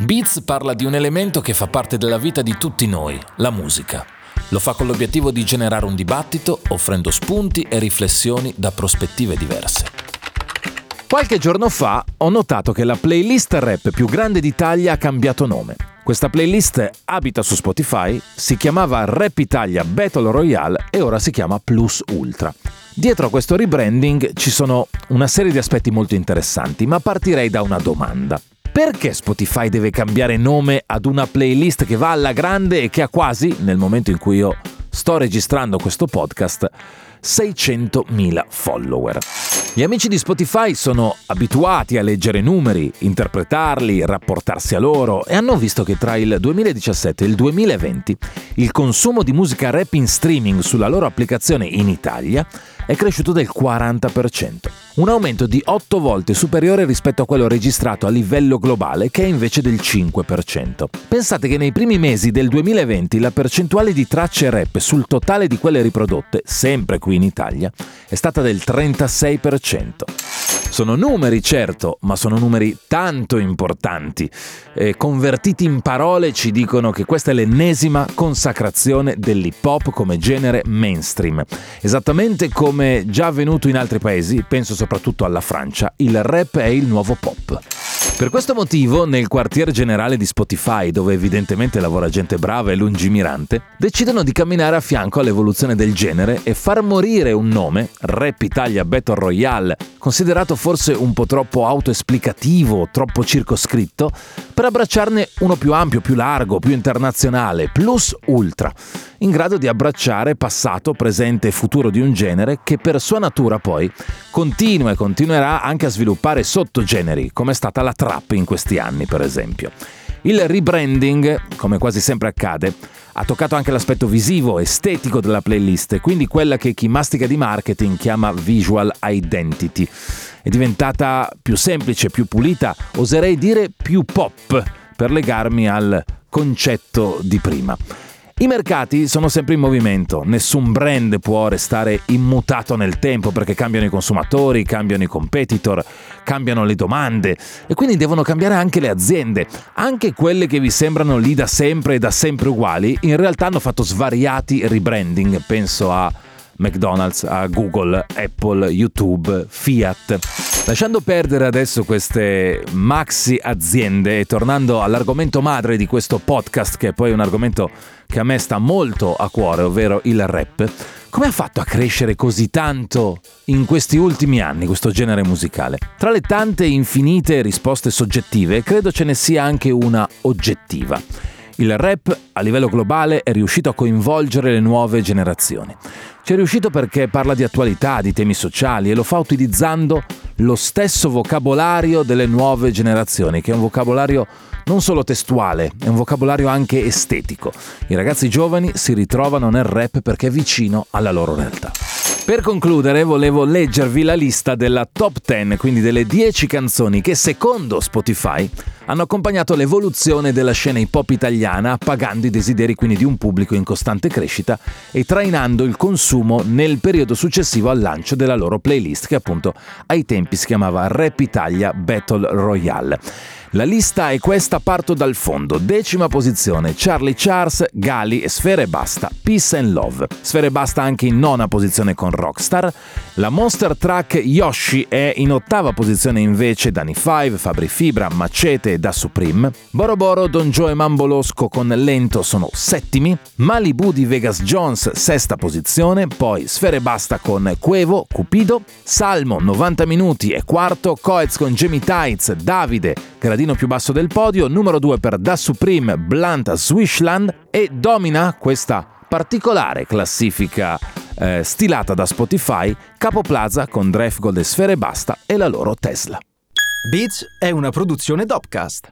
Beats parla di un elemento che fa parte della vita di tutti noi, la musica. Lo fa con l'obiettivo di generare un dibattito, offrendo spunti e riflessioni da prospettive diverse. Qualche giorno fa ho notato che la playlist rap più grande d'Italia ha cambiato nome. Questa playlist abita su Spotify, si chiamava Rap Italia Battle Royale e ora si chiama Plus Ultra. Dietro a questo rebranding ci sono una serie di aspetti molto interessanti, ma partirei da una domanda. Perché Spotify deve cambiare nome ad una playlist che va alla grande e che ha quasi, nel momento in cui io sto registrando questo podcast, 600.000 follower. Gli amici di Spotify sono abituati a leggere numeri, interpretarli, rapportarsi a loro e hanno visto che tra il 2017 e il 2020 il consumo di musica rap in streaming sulla loro applicazione in Italia è cresciuto del 40%, un aumento di 8 volte superiore rispetto a quello registrato a livello globale che è invece del 5%. Pensate che nei primi mesi del 2020 la percentuale di tracce rap sul totale di quelle riprodotte, sempre qui in Italia, è stata del 36%. Sono numeri, certo, ma sono numeri tanto importanti. E convertiti in parole ci dicono che questa è l'ennesima consacrazione dell'hip hop come genere mainstream. Esattamente come già avvenuto in altri paesi, penso soprattutto alla Francia, il rap è il nuovo pop. Per questo motivo, nel quartier generale di Spotify, dove evidentemente lavora gente brava e lungimirante, decidono di camminare a fianco all'evoluzione del genere e far morire un nome, Rap Italia Battle Royale, considerato forse un po' troppo autoesplicativo, troppo circoscritto, per abbracciarne uno più ampio, più largo, più internazionale, plus ultra, in grado di abbracciare passato, presente e futuro di un genere che per sua natura poi continua e continuerà anche a sviluppare sottogeneri, come è stata la trap in questi anni, per esempio. Il rebranding, come quasi sempre accade, ha toccato anche l'aspetto visivo, estetico della playlist, quindi quella che chi mastica di marketing chiama visual identity. È diventata più semplice, più pulita, oserei dire più pop, per legarmi al concetto di prima. I mercati sono sempre in movimento, nessun brand può restare immutato nel tempo perché cambiano i consumatori, cambiano i competitor, cambiano le domande. E quindi devono cambiare anche le aziende, anche quelle che vi sembrano lì da sempre e da sempre uguali, in realtà hanno fatto svariati rebranding, penso a McDonald's, a Google, Apple, YouTube, Fiat. Lasciando perdere adesso queste maxi aziende e tornando all'argomento madre di questo podcast, che è poi un argomento che a me sta molto a cuore, ovvero il rap, come ha fatto a crescere così tanto in questi ultimi anni questo genere musicale? Tra le tante infinite risposte soggettive, credo ce ne sia anche una oggettiva. Il rap a livello globale è riuscito a coinvolgere le nuove generazioni. Ci è riuscito perché parla di attualità, di temi sociali e lo fa utilizzando lo stesso vocabolario delle nuove generazioni, che è un vocabolario non solo testuale, è un vocabolario anche estetico. I ragazzi giovani si ritrovano nel rap perché è vicino alla loro realtà. Per concludere volevo leggervi la lista della top 10, quindi delle 10 canzoni che secondo Spotify hanno accompagnato l'evoluzione della scena hip hop italiana, appagando i desideri quindi di un pubblico in costante crescita e trainando il consumo nel periodo successivo al lancio della loro playlist che appunto ai tempi si chiamava Rap Italia Battle Royale. La lista è questa, parto dal fondo. Decima posizione, Charlie Charles, Gali e Sfere Basta, Peace and Love. Sfere Basta anche in nona posizione con Rockstar. La monster track Yoshi è in ottava posizione invece Dani 5, Fabri Fibra, Macete e Da Supreme. Boro Boro, Don Joe e Mambolosco con Lento sono settimi. Malibu di Vegas Jones, sesta posizione. Poi Sfere Basta con Cuevo, Cupido. Salmo, 90 minuti e quarto. Coez con Jamie Tights, Davide, gradino più basso del podio, numero 2 per Da Supreme, Blunt Swishland e domina questa particolare classifica eh, stilata da Spotify Capo Plaza con Draft Gold e Sfere Basta e la loro Tesla. Beats è una produzione Dopcast.